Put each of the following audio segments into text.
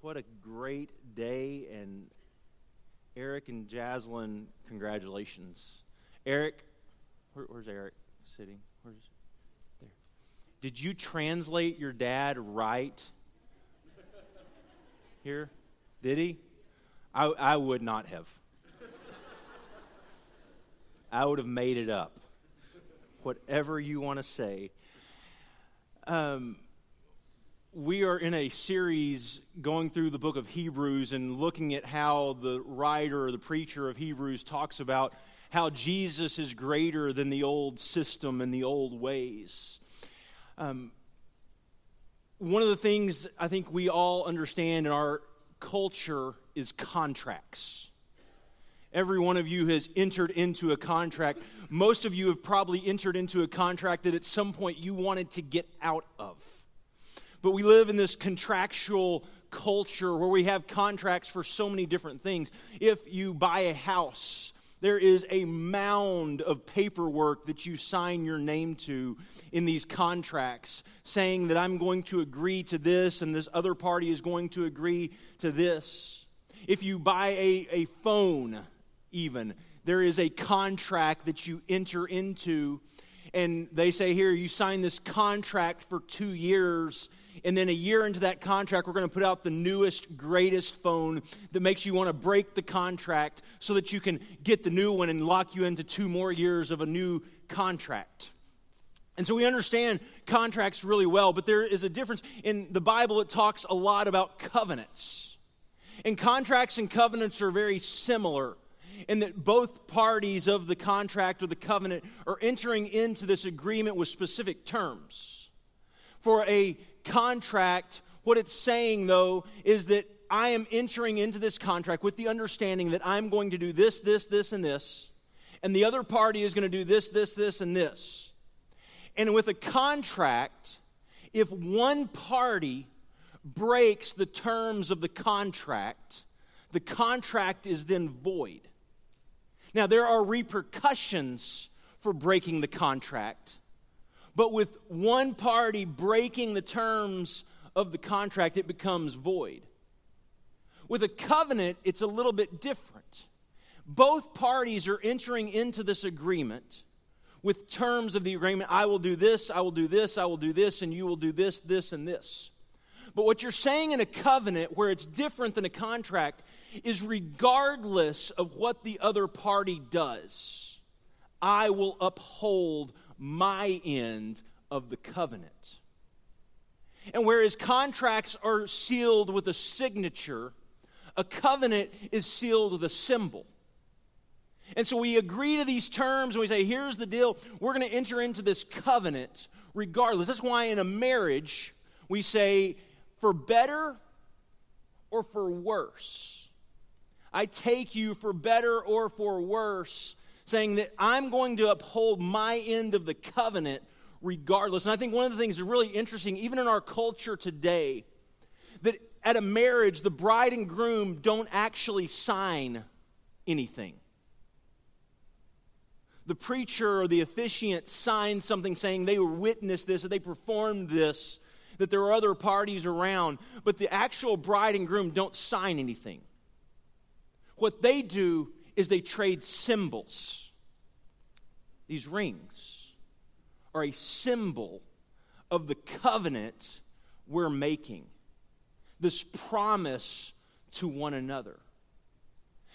what a great day. And Eric and Jaslyn, congratulations. Eric, where, where's Eric sitting? Where's there? Did you translate your dad right? Here? Did he? I, I would not have. I would have made it up. Whatever you want to say. Um, we are in a series going through the book of Hebrews and looking at how the writer or the preacher of Hebrews talks about how Jesus is greater than the old system and the old ways. Um, one of the things I think we all understand in our culture is contracts. Every one of you has entered into a contract. Most of you have probably entered into a contract that at some point you wanted to get out of. But we live in this contractual culture where we have contracts for so many different things. If you buy a house, there is a mound of paperwork that you sign your name to in these contracts saying that I'm going to agree to this and this other party is going to agree to this. If you buy a, a phone, even, there is a contract that you enter into, and they say, Here, you sign this contract for two years and then a year into that contract, we're going to put out the newest, greatest phone that makes you want to break the contract so that you can get the new one and lock you into two more years of a new contract. And so we understand contracts really well, but there is a difference. In the Bible, it talks a lot about covenants. And contracts and covenants are very similar in that both parties of the contract or the covenant are entering into this agreement with specific terms. For a contract, what it's saying, though, is that I am entering into this contract with the understanding that I'm going to do this, this, this, and this, and the other party is going to do this, this, this, and this. And with a contract, if one party breaks the terms of the contract, the contract is then void. Now, there are repercussions for breaking the contract. But with one party breaking the terms of the contract, it becomes void. With a covenant, it's a little bit different. Both parties are entering into this agreement with terms of the agreement I will do this, I will do this, I will do this, and you will do this, this, and this. But what you're saying in a covenant, where it's different than a contract, is regardless of what the other party does, I will uphold my end of the covenant. And whereas contracts are sealed with a signature, a covenant is sealed with a symbol. And so we agree to these terms and we say, here's the deal. We're going to enter into this covenant regardless. That's why in a marriage, we say, for better or for worse. I take you for better or for worse saying that I'm going to uphold my end of the covenant regardless. And I think one of the things that's really interesting, even in our culture today, that at a marriage, the bride and groom don't actually sign anything. The preacher or the officiant signs something saying they were witnessed this, that they performed this, that there are other parties around, but the actual bride and groom don't sign anything. What they do is they trade symbols. These rings are a symbol of the covenant we're making, this promise to one another.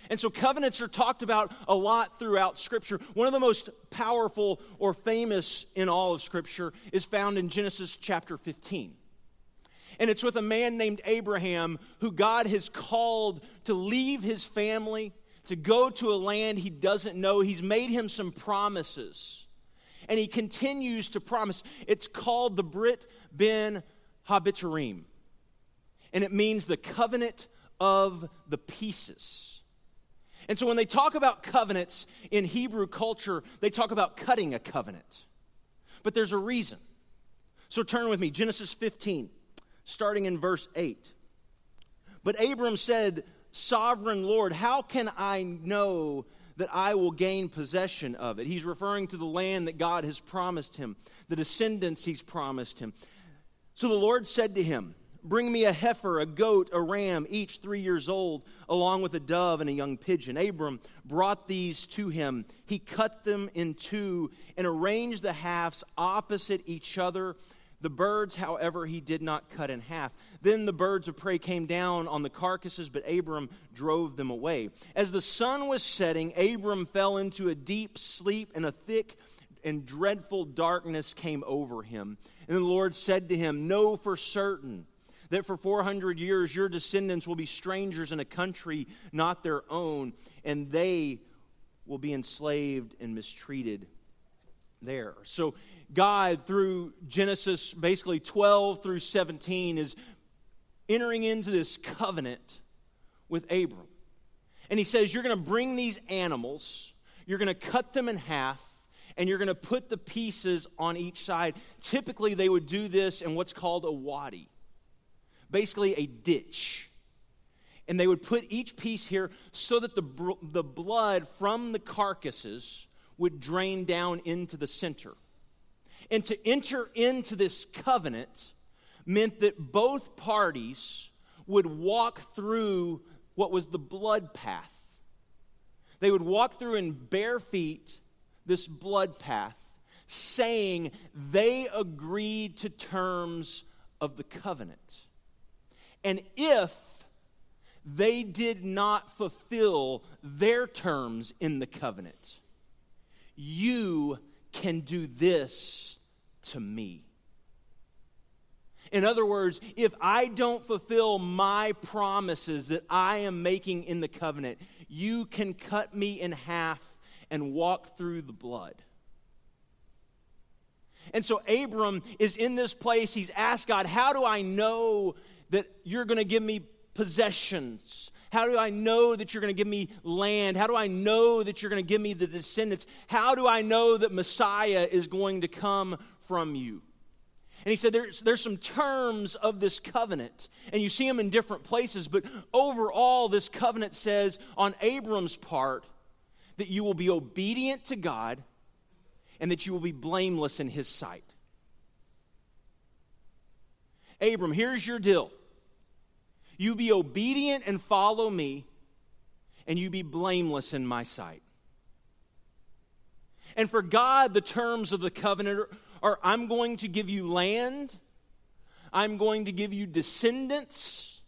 And so covenants are talked about a lot throughout Scripture. One of the most powerful or famous in all of Scripture is found in Genesis chapter 15. And it's with a man named Abraham who God has called to leave his family to go to a land he doesn't know. He's made him some promises. And he continues to promise. It's called the Brit Ben Habitarim. And it means the covenant of the pieces. And so when they talk about covenants in Hebrew culture, they talk about cutting a covenant. But there's a reason. So turn with me, Genesis 15, starting in verse 8. But Abram said, Sovereign Lord, how can I know that I will gain possession of it? He's referring to the land that God has promised him, the descendants he's promised him. So the Lord said to him, Bring me a heifer, a goat, a ram, each three years old, along with a dove and a young pigeon. Abram brought these to him. He cut them in two and arranged the halves opposite each other. The birds, however, he did not cut in half. Then the birds of prey came down on the carcasses, but Abram drove them away. As the sun was setting, Abram fell into a deep sleep, and a thick and dreadful darkness came over him. And the Lord said to him, Know for certain that for 400 years your descendants will be strangers in a country not their own, and they will be enslaved and mistreated there. So, God, through Genesis basically 12 through 17, is entering into this covenant with Abram. And he says, You're going to bring these animals, you're going to cut them in half, and you're going to put the pieces on each side. Typically, they would do this in what's called a wadi basically a ditch. And they would put each piece here so that the, the blood from the carcasses would drain down into the center. And to enter into this covenant meant that both parties would walk through what was the blood path. They would walk through in bare feet this blood path, saying they agreed to terms of the covenant. And if they did not fulfill their terms in the covenant, you can do this to me. In other words, if I don't fulfill my promises that I am making in the covenant, you can cut me in half and walk through the blood. And so Abram is in this place. He's asked God, How do I know that you're going to give me possessions? How do I know that you're going to give me land? How do I know that you're going to give me the descendants? How do I know that Messiah is going to come from you? And he said there's, there's some terms of this covenant, and you see them in different places, but overall, this covenant says on Abram's part that you will be obedient to God and that you will be blameless in his sight. Abram, here's your deal. You be obedient and follow me, and you be blameless in my sight. And for God, the terms of the covenant are I'm going to give you land, I'm going to give you descendants,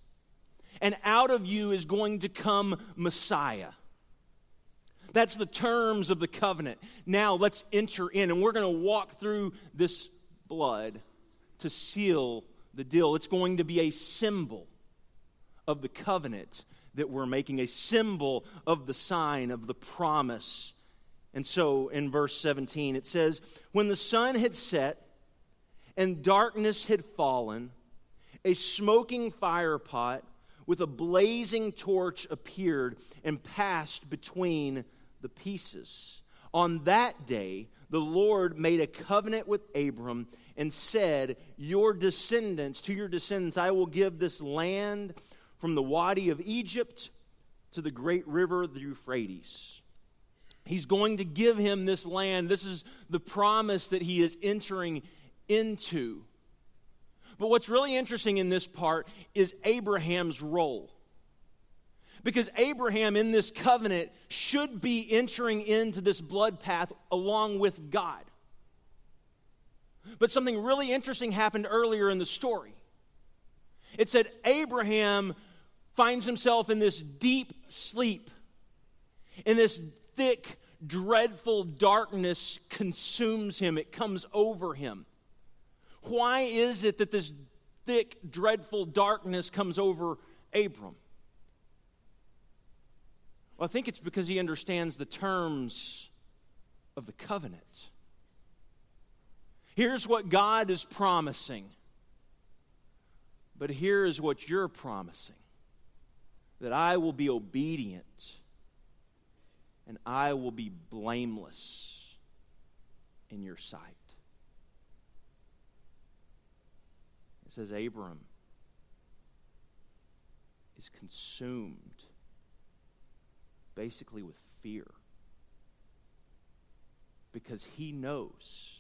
and out of you is going to come Messiah. That's the terms of the covenant. Now let's enter in, and we're going to walk through this blood to seal the deal. It's going to be a symbol of the covenant that we're making, a symbol of the sign of the promise. And so in verse 17, it says, When the sun had set and darkness had fallen, a smoking firepot with a blazing torch appeared and passed between the pieces. On that day, the Lord made a covenant with Abram and said, Your descendants, to your descendants, I will give this land from the Wadi of Egypt to the great river, the Euphrates. He's going to give him this land. This is the promise that he is entering into. But what's really interesting in this part is Abraham's role. Because Abraham in this covenant should be entering into this blood path along with God. But something really interesting happened earlier in the story. It said Abraham finds himself in this deep sleep, in this thick, dreadful darkness consumes him, it comes over him. Why is it that this thick, dreadful darkness comes over Abram? Well, I think it's because he understands the terms of the covenant. Here's what God is promising, but here is what you're promising that I will be obedient and I will be blameless in your sight. It says, Abram is consumed basically with fear because he knows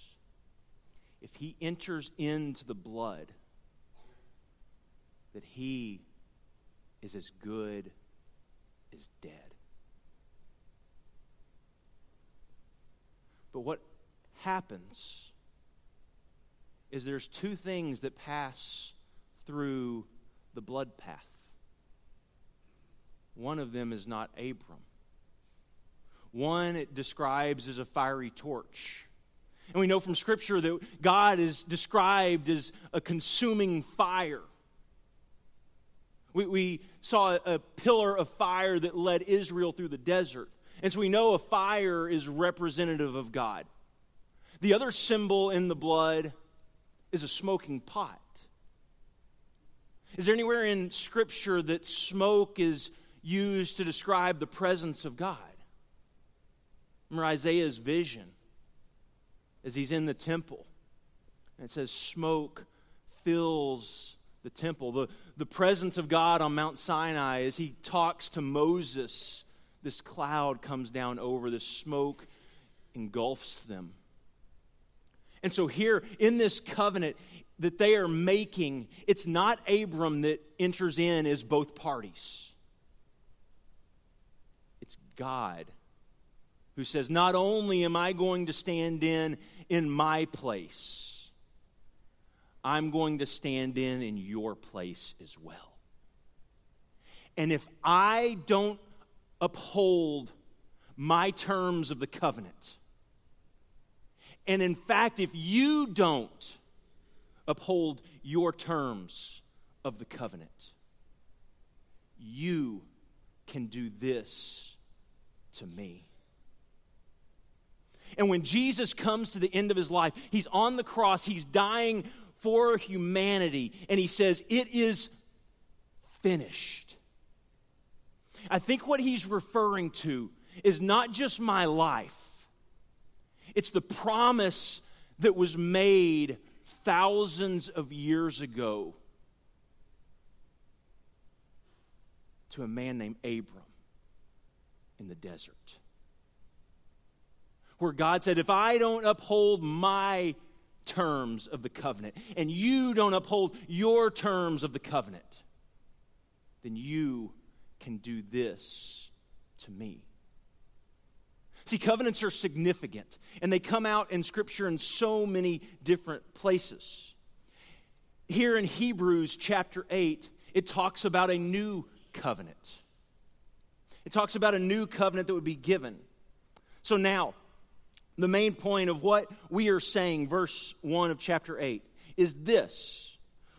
if he enters into the blood, that he is as good as dead. But what happens is there's two things that pass through the blood path. One of them is not Abram. One it describes as a fiery torch. And we know from Scripture that God is described as a consuming fire. We, we saw a pillar of fire that led Israel through the desert. And so we know a fire is representative of God. The other symbol in the blood is a smoking pot. Is there anywhere in Scripture that smoke is used to describe the presence of God? Remember Isaiah's vision as he's in the temple. And it says, Smoke fills the temple. The, the presence of God on Mount Sinai as he talks to Moses, this cloud comes down over, this smoke engulfs them. And so, here in this covenant that they are making, it's not Abram that enters in as both parties. It's God who says, Not only am I going to stand in in my place, I'm going to stand in in your place as well. And if I don't uphold my terms of the covenant, and in fact, if you don't uphold your terms of the covenant, you can do this to me. And when Jesus comes to the end of his life, he's on the cross, he's dying for humanity, and he says, It is finished. I think what he's referring to is not just my life it's the promise that was made thousands of years ago to a man named Abram in the desert. Where God said, If I don't uphold my terms of the covenant, and you don't uphold your terms of the covenant, then you can do this to me. See, covenants are significant, and they come out in Scripture in so many different places. Here in Hebrews chapter 8, it talks about a new covenant. It talks about a new covenant that would be given. So now, the main point of what we are saying, verse 1 of chapter 8, is this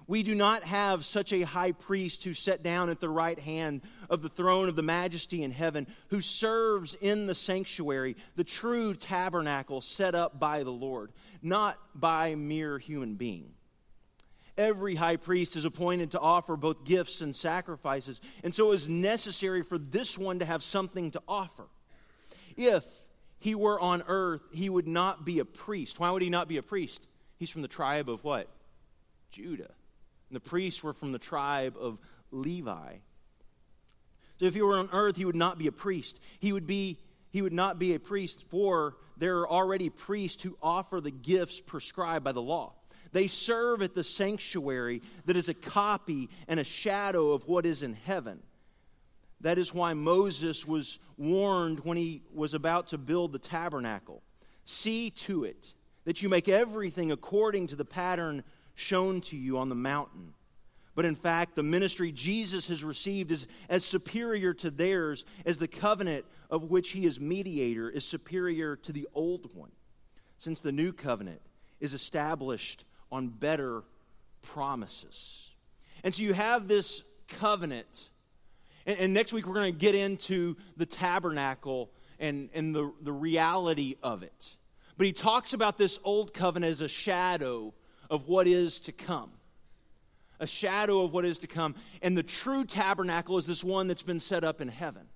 we do not have such a high priest who sat down at the right hand of the throne of the majesty in heaven, who serves in the sanctuary, the true tabernacle set up by the Lord, not by mere human being. Every high priest is appointed to offer both gifts and sacrifices, and so it is necessary for this one to have something to offer. If he were on earth, he would not be a priest. Why would he not be a priest? He's from the tribe of what? Judah. And the priests were from the tribe of Levi. So if he were on earth, he would not be a priest. He would be he would not be a priest for there are already priests who offer the gifts prescribed by the law. They serve at the sanctuary that is a copy and a shadow of what is in heaven. That is why Moses was warned when he was about to build the tabernacle. See to it that you make everything according to the pattern shown to you on the mountain. But in fact, the ministry Jesus has received is as superior to theirs as the covenant of which he is mediator is superior to the old one, since the new covenant is established on better promises. And so you have this covenant. And, and next week we're going to get into the tabernacle and, and the, the reality of it. But he talks about this old covenant as a shadow of what is to come. A shadow of what is to come. And the true tabernacle is this one that's been set up in heaven.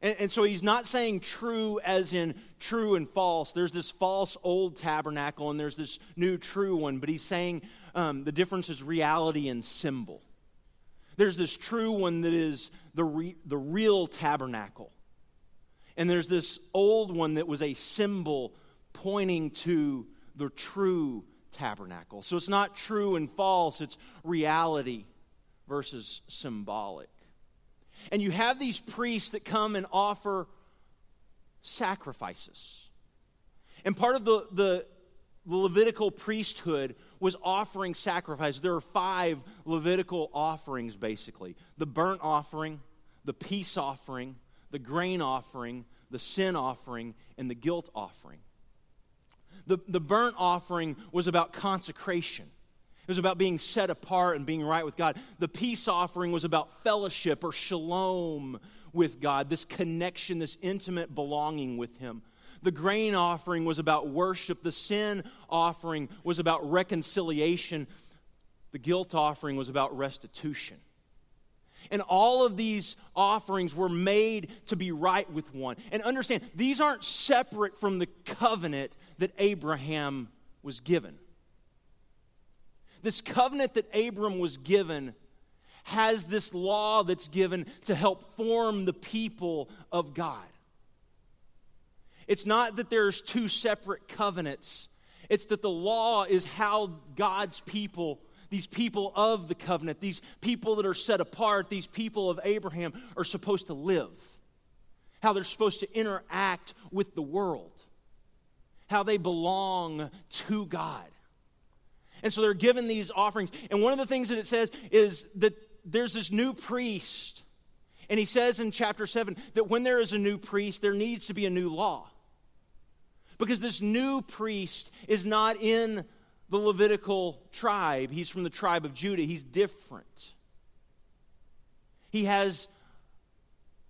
And, and, so he's not saying true as in true and false. There's this false old tabernacle and there's this new true one, but he's saying um, the difference is reality and symbol. There's this true one that is the, re- the real tabernacle. And there's this old one that was a symbol pointing to the true tabernacle. So it's not true and false, it's reality versus symbolic. And you have these priests that come and offer sacrifices. And part of the, the, the Levitical priesthood was offering sacrifices. There are five Levitical offerings, basically the burnt offering, the peace offering, the grain offering, the sin offering, and the guilt offering. The, the burnt offering was about consecration. It was about being set apart and being right with God. The peace offering was about fellowship or shalom with God, this connection, this intimate belonging with Him. The grain offering was about worship. The sin offering was about reconciliation. The guilt offering was about restitution. And all of these offerings were made to be right with one. And understand, these aren't separate from the covenant that Abraham was given. This covenant that Abram was given has this law that's given to help form the people of God. It's not that there's two separate covenants, it's that the law is how God's people, these people of the covenant, these people that are set apart, these people of Abraham, are supposed to live. How they're supposed to interact with the world, how they belong to God. And so they're given these offerings. And one of the things that it says is that there's this new priest. And he says in chapter 7 that when there is a new priest, there needs to be a new law. Because this new priest is not in the Levitical tribe, he's from the tribe of Judah. He's different. He has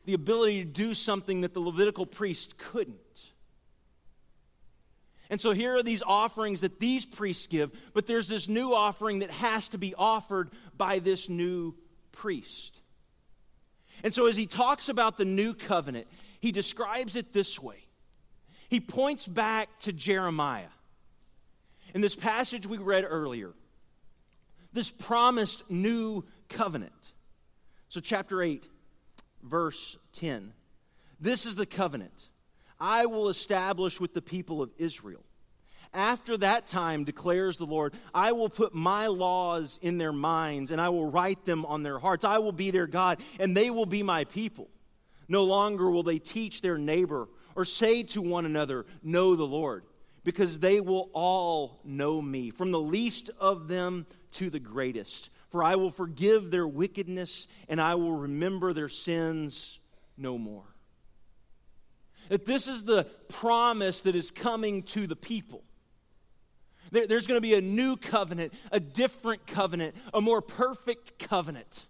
the ability to do something that the Levitical priest couldn't. And so here are these offerings that these priests give, but there's this new offering that has to be offered by this new priest. And so as he talks about the new covenant, he describes it this way he points back to Jeremiah. In this passage we read earlier, this promised new covenant. So, chapter 8, verse 10. This is the covenant I will establish with the people of Israel. After that time, declares the Lord, I will put my laws in their minds and I will write them on their hearts. I will be their God and they will be my people. No longer will they teach their neighbor or say to one another, Know the Lord, because they will all know me, from the least of them to the greatest. For I will forgive their wickedness, and I will remember their sins no more. That this is the promise that is coming to the people. There's going to be a new covenant, a different covenant, a more perfect covenant.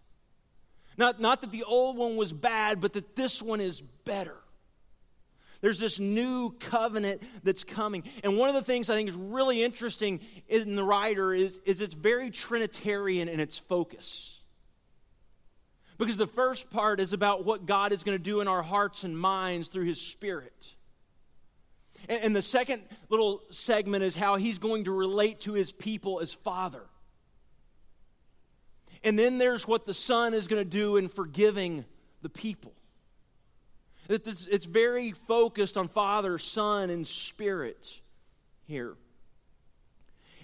Not, not that the old one was bad, but that this one is better. There's this new covenant that's coming. And one of the things I think is really interesting in the writer is, is it's very Trinitarian in its focus. Because the first part is about what God is going to do in our hearts and minds through His Spirit. And, and the second little segment is how He's going to relate to His people as Father. And then there's what the Son is going to do in forgiving the people. It's very focused on Father, Son, and Spirit here.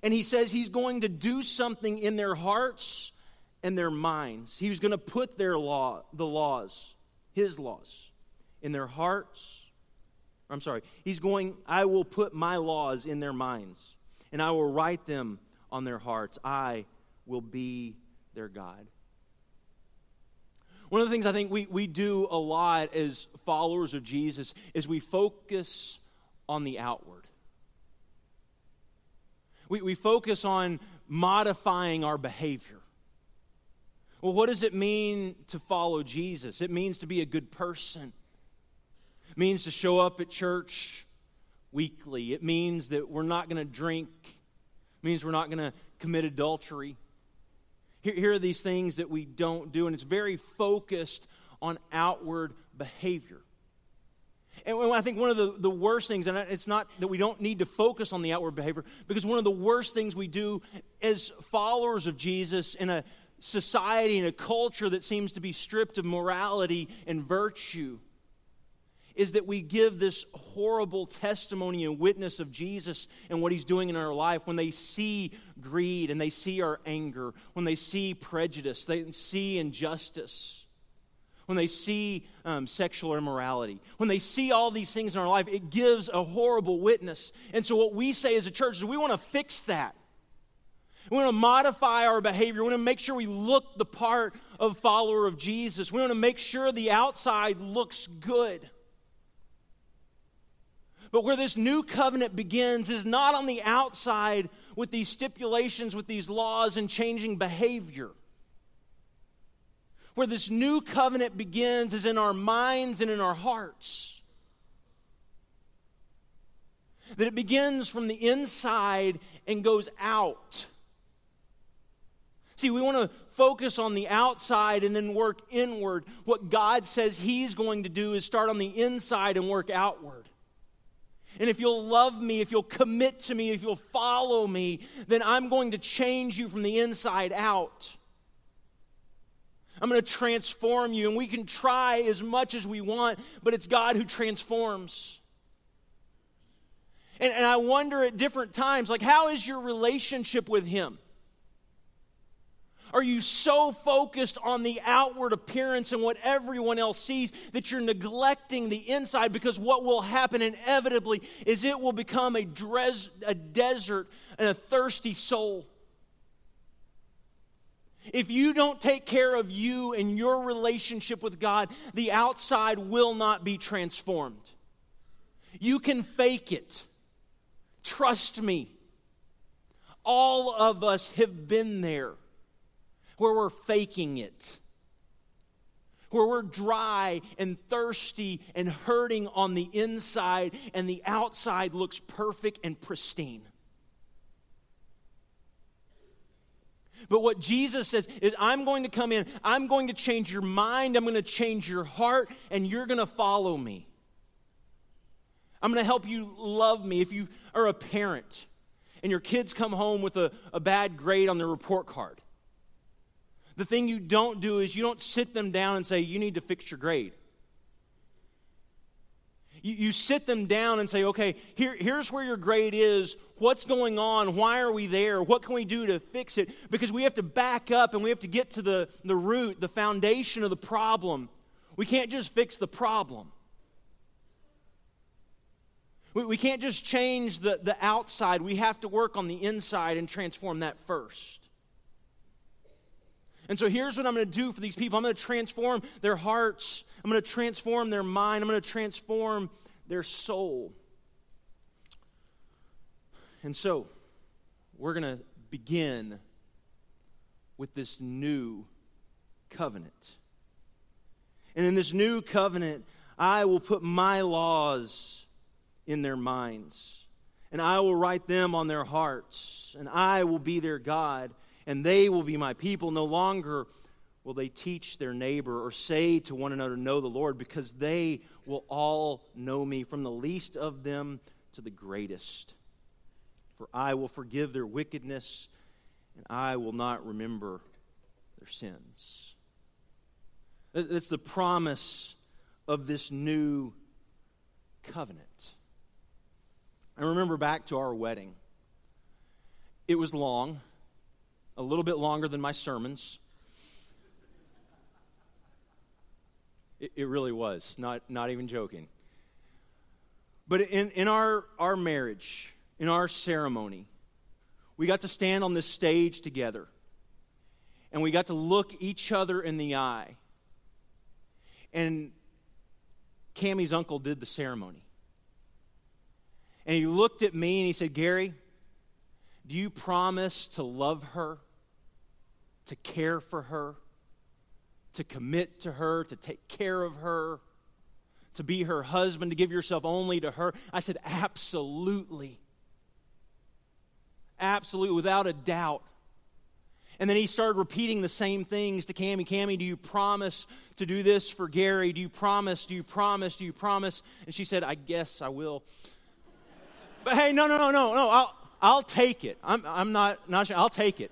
And he says he's going to do something in their hearts and their minds. He's going to put their law, the laws, his laws, in their hearts. I'm sorry. He's going, I will put my laws in their minds, and I will write them on their hearts. I will be their God. One of the things I think we, we do a lot as followers of Jesus is we focus on the outward. We, we focus on modifying our behavior. Well, what does it mean to follow Jesus? It means to be a good person. It means to show up at church weekly. It means that we're not going to drink. It means we're not going to commit adultery. Here, here are these things that we don't do, and it's very focused on outward behavior. And I think one of the, the worst things, and it's not that we don't need to focus on the outward behavior, because one of the worst things we do as followers of Jesus in a society and a culture that seems to be stripped of morality and virtue is that we give this horrible testimony and witness of Jesus and what he's doing in our life when they see greed and they see our anger, when they see prejudice, they see injustice, when they see um, sexual immorality, when they see all these things in our life, it gives a horrible witness. And so, what we say as a church is we want to fix that. We want to modify our behavior. We want to make sure we look the part of follower of Jesus. We want to make sure the outside looks good. But where this new covenant begins is not on the outside with these stipulations, with these laws and changing behavior. Where this new covenant begins is in our minds and in our hearts. That it begins from the inside and goes out. See, we want to focus on the outside and then work inward. What God says He's going to do is start on the inside and work outward. And if you'll love me, if you'll commit to me, if you'll follow me, then I'm going to change you from the inside out. I'm going to transform you. And we can try as much as we want, but it's God who transforms. And, and I wonder at different times, like, how is your relationship with Him? Are you so focused on the outward appearance and what everyone else sees that you're neglecting the inside? Because what will happen inevitably is it will become a, dres- a desert and a thirsty soul. If you don't take care of you and your relationship with God, the outside will not be transformed. You can fake it. Trust me. All of us have been there where we're faking it, where we're dry and thirsty and hurting on the inside, and the outside looks perfect and pristine. But what Jesus says is, I'm going to come in, I'm going to change your mind, I'm going to change your heart, and you're going to follow me. I'm going to help you love me. If you are a parent and your kids come home with a, a bad grade on their report card, the thing you don't do is you don't sit them down and say, You need to fix your grade. You, you sit them down and say, Okay, here, here's where your grade is. What's going on? Why are we there? What can we do to fix it? Because we have to back up and we have to get to the, the root, the foundation of the problem. We can't just fix the problem. We, we can't just change the, the outside. We have to work on the inside and transform that first. And so here's what I'm going to do for these people. I'm going to transform their hearts, I'm going to transform their mind, I'm going to transform their soul. And so we're going to begin with this new covenant. And in this new covenant, I will put my laws in their minds, and I will write them on their hearts, and I will be their God and they will be my people. No longer will they teach their neighbor or say to one another, Know the Lord, because they will all know me, from the least of them to the greatest. For I will forgive their wickedness, and I will not remember their sins. That's the promise of this new covenant. I remember back to our wedding. It was long a little bit longer than my sermons. It, it really was, not, not even joking. But in, in our, our marriage, in our ceremony, we got to stand on this stage together and we got to look each other in the eye. And Cammie's uncle did the ceremony. And he looked at me and he said, Gary, do you promise to love her, to care for her, to commit to her, to take care of her, to be her husband, to give yourself only to her? I said, Absolutely. Absolutely, without a doubt. And then he started repeating the same things to Cammie. Cammie, do you promise to do this for Gary? Do you promise? Do you promise? Do you promise? And she said, I guess I will. But hey, no, no, no, no, no. I'll, I'll take it. I'm, I'm not, not sure. I'll take it.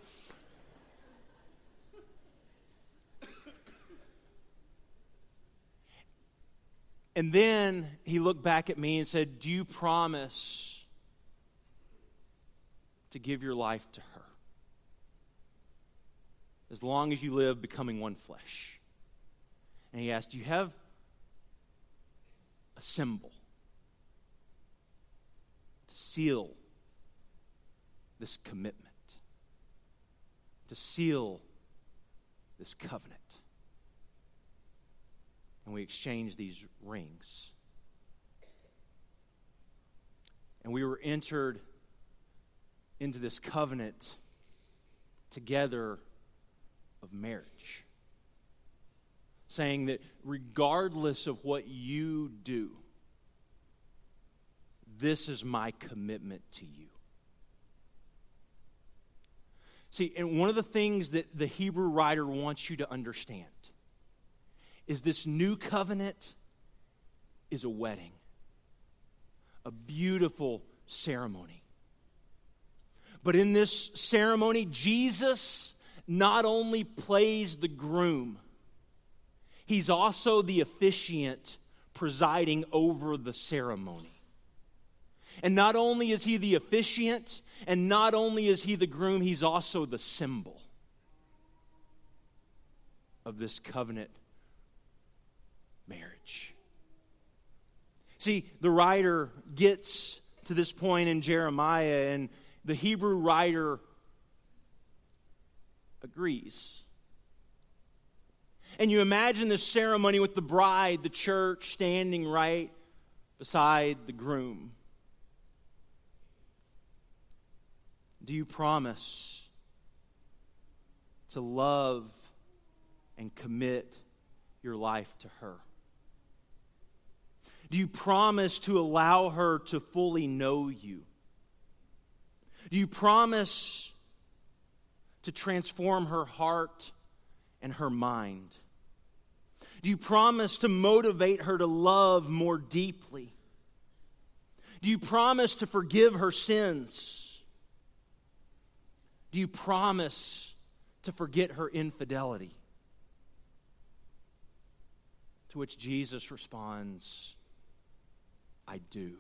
And then he looked back at me and said, Do you promise to give your life to her? As long as you live becoming one flesh. And he asked, Do you have a symbol to seal this commitment, to seal this covenant? and we exchanged these rings. And we were entered into this covenant together of marriage, saying that regardless of what you do, this is my commitment to you. See, and one of the things that the Hebrew writer wants you to understand is this new covenant is a wedding, a beautiful ceremony. But in this ceremony, Jesus not only plays the groom, he's also the officiant presiding over the ceremony. And not only is he the officiant, and not only is he the groom, he's also the symbol of this covenant marriage. See, the writer gets to this point in Jeremiah, and the Hebrew writer agrees. And you imagine this ceremony with the bride, the church, standing right beside the groom. Do you promise to love and commit your life to her? Do you promise to allow her to fully know you? Do you promise to transform her heart and her mind? Do you promise to motivate her to love more deeply? Do you promise to forgive her sins? Do you promise to forget her infidelity? To which Jesus responds, I do.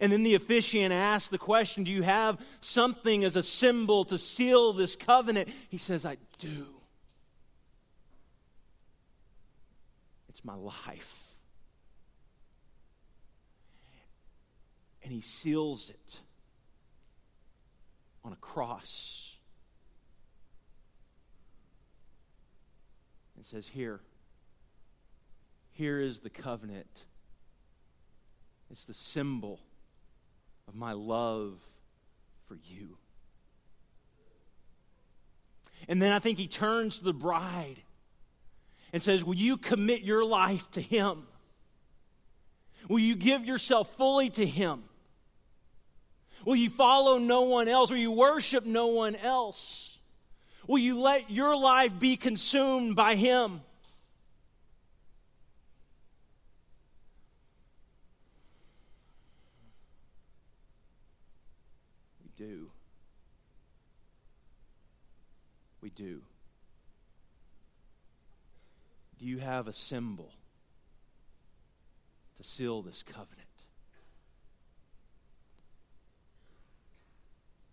And then the officiant asks the question Do you have something as a symbol to seal this covenant? He says, I do. It's my life. And he seals it on a cross and says, Here, here is the covenant it's the symbol of my love for you. And then I think he turns to the bride and says, Will you commit your life to him? Will you give yourself fully to him? Will you follow no one else? Will you worship no one else? Will you let your life be consumed by him? We do. We do. Do you have a symbol to seal this covenant?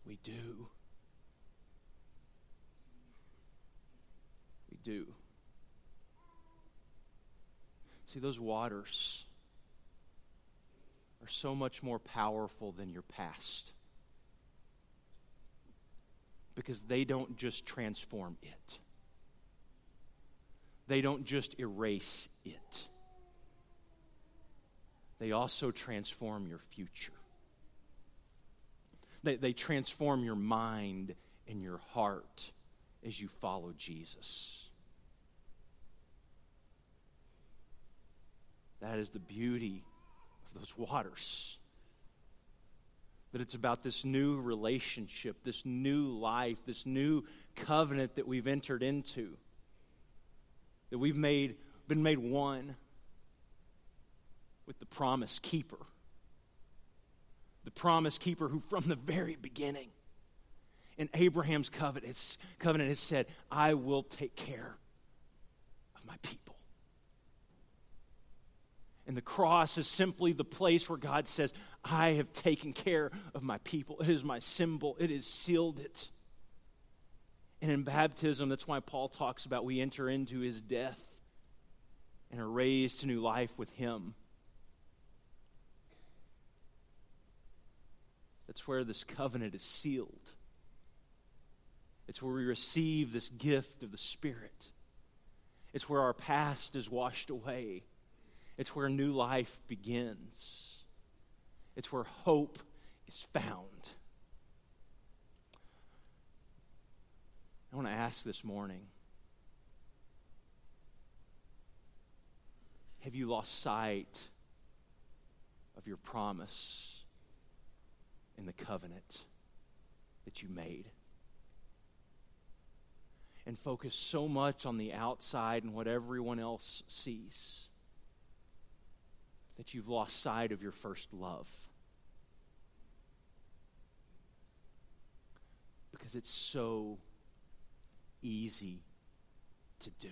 We do. We do. See, those waters are so much more powerful than your past because they don't just transform it, they don't just erase it, they also transform your future. They, they transform your mind and your heart as you follow Jesus. That is the beauty of those waters that it's about this new relationship, this new life, this new covenant that we've entered into. That we've made, been made one with the promise keeper. The promise keeper who, from the very beginning, in Abraham's covenant, covenant has said, I will take care of my people. And the cross is simply the place where God says, I have taken care of my people. It is my symbol, it has sealed it. And in baptism, that's why Paul talks about we enter into his death and are raised to new life with him. That's where this covenant is sealed. It's where we receive this gift of the Spirit. It's where our past is washed away. It's where new life begins. It's where hope is found. I want to ask this morning Have you lost sight of your promise in the covenant that you made? And focus so much on the outside and what everyone else sees that you've lost sight of your first love. Because it's so easy to do.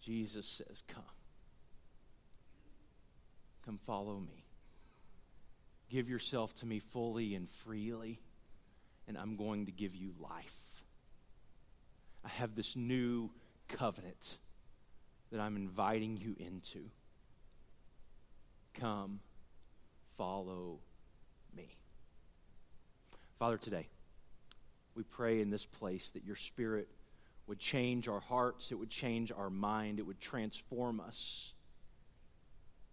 Jesus says, Come. Come follow me. Give yourself to me fully and freely, and I'm going to give you life. I have this new covenant that I'm inviting you into. Come, follow me. Father, today, we pray in this place that your Spirit would change our hearts, it would change our mind, it would transform us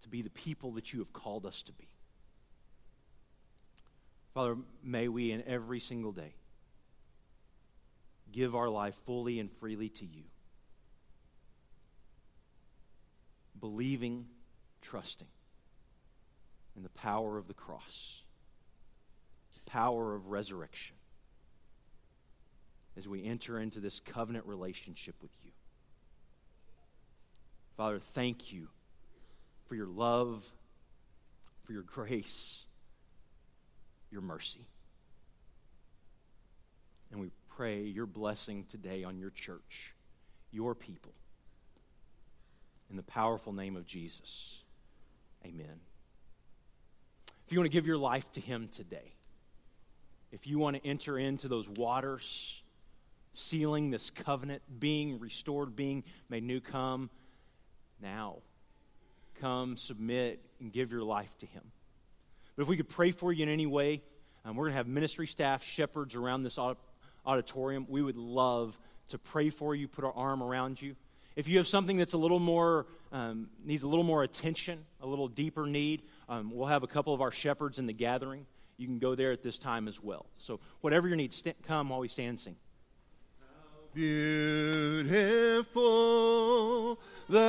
to be the people that you have called us to be. Father, may we in every single day give our life fully and freely to you, believing, trusting in the power of the cross, the power of resurrection as we enter into this covenant relationship with you. Father, thank you for your love, for your grace, your mercy. And we pray your blessing today on your church, your people. In the powerful name of Jesus. Amen. If you want to give your life to Him today, if you want to enter into those waters, sealing this covenant, being restored, being made new, come now. Come, submit, and give your life to Him. But if we could pray for you in any way, um, we're going to have ministry staff, shepherds around this auditorium. We would love to pray for you, put our arm around you. If you have something that's a little more, um, needs a little more attention, a little deeper need, um, we'll have a couple of our shepherds in the gathering. You can go there at this time as well. So, whatever your needs, st- come while we stand and sing. Beautiful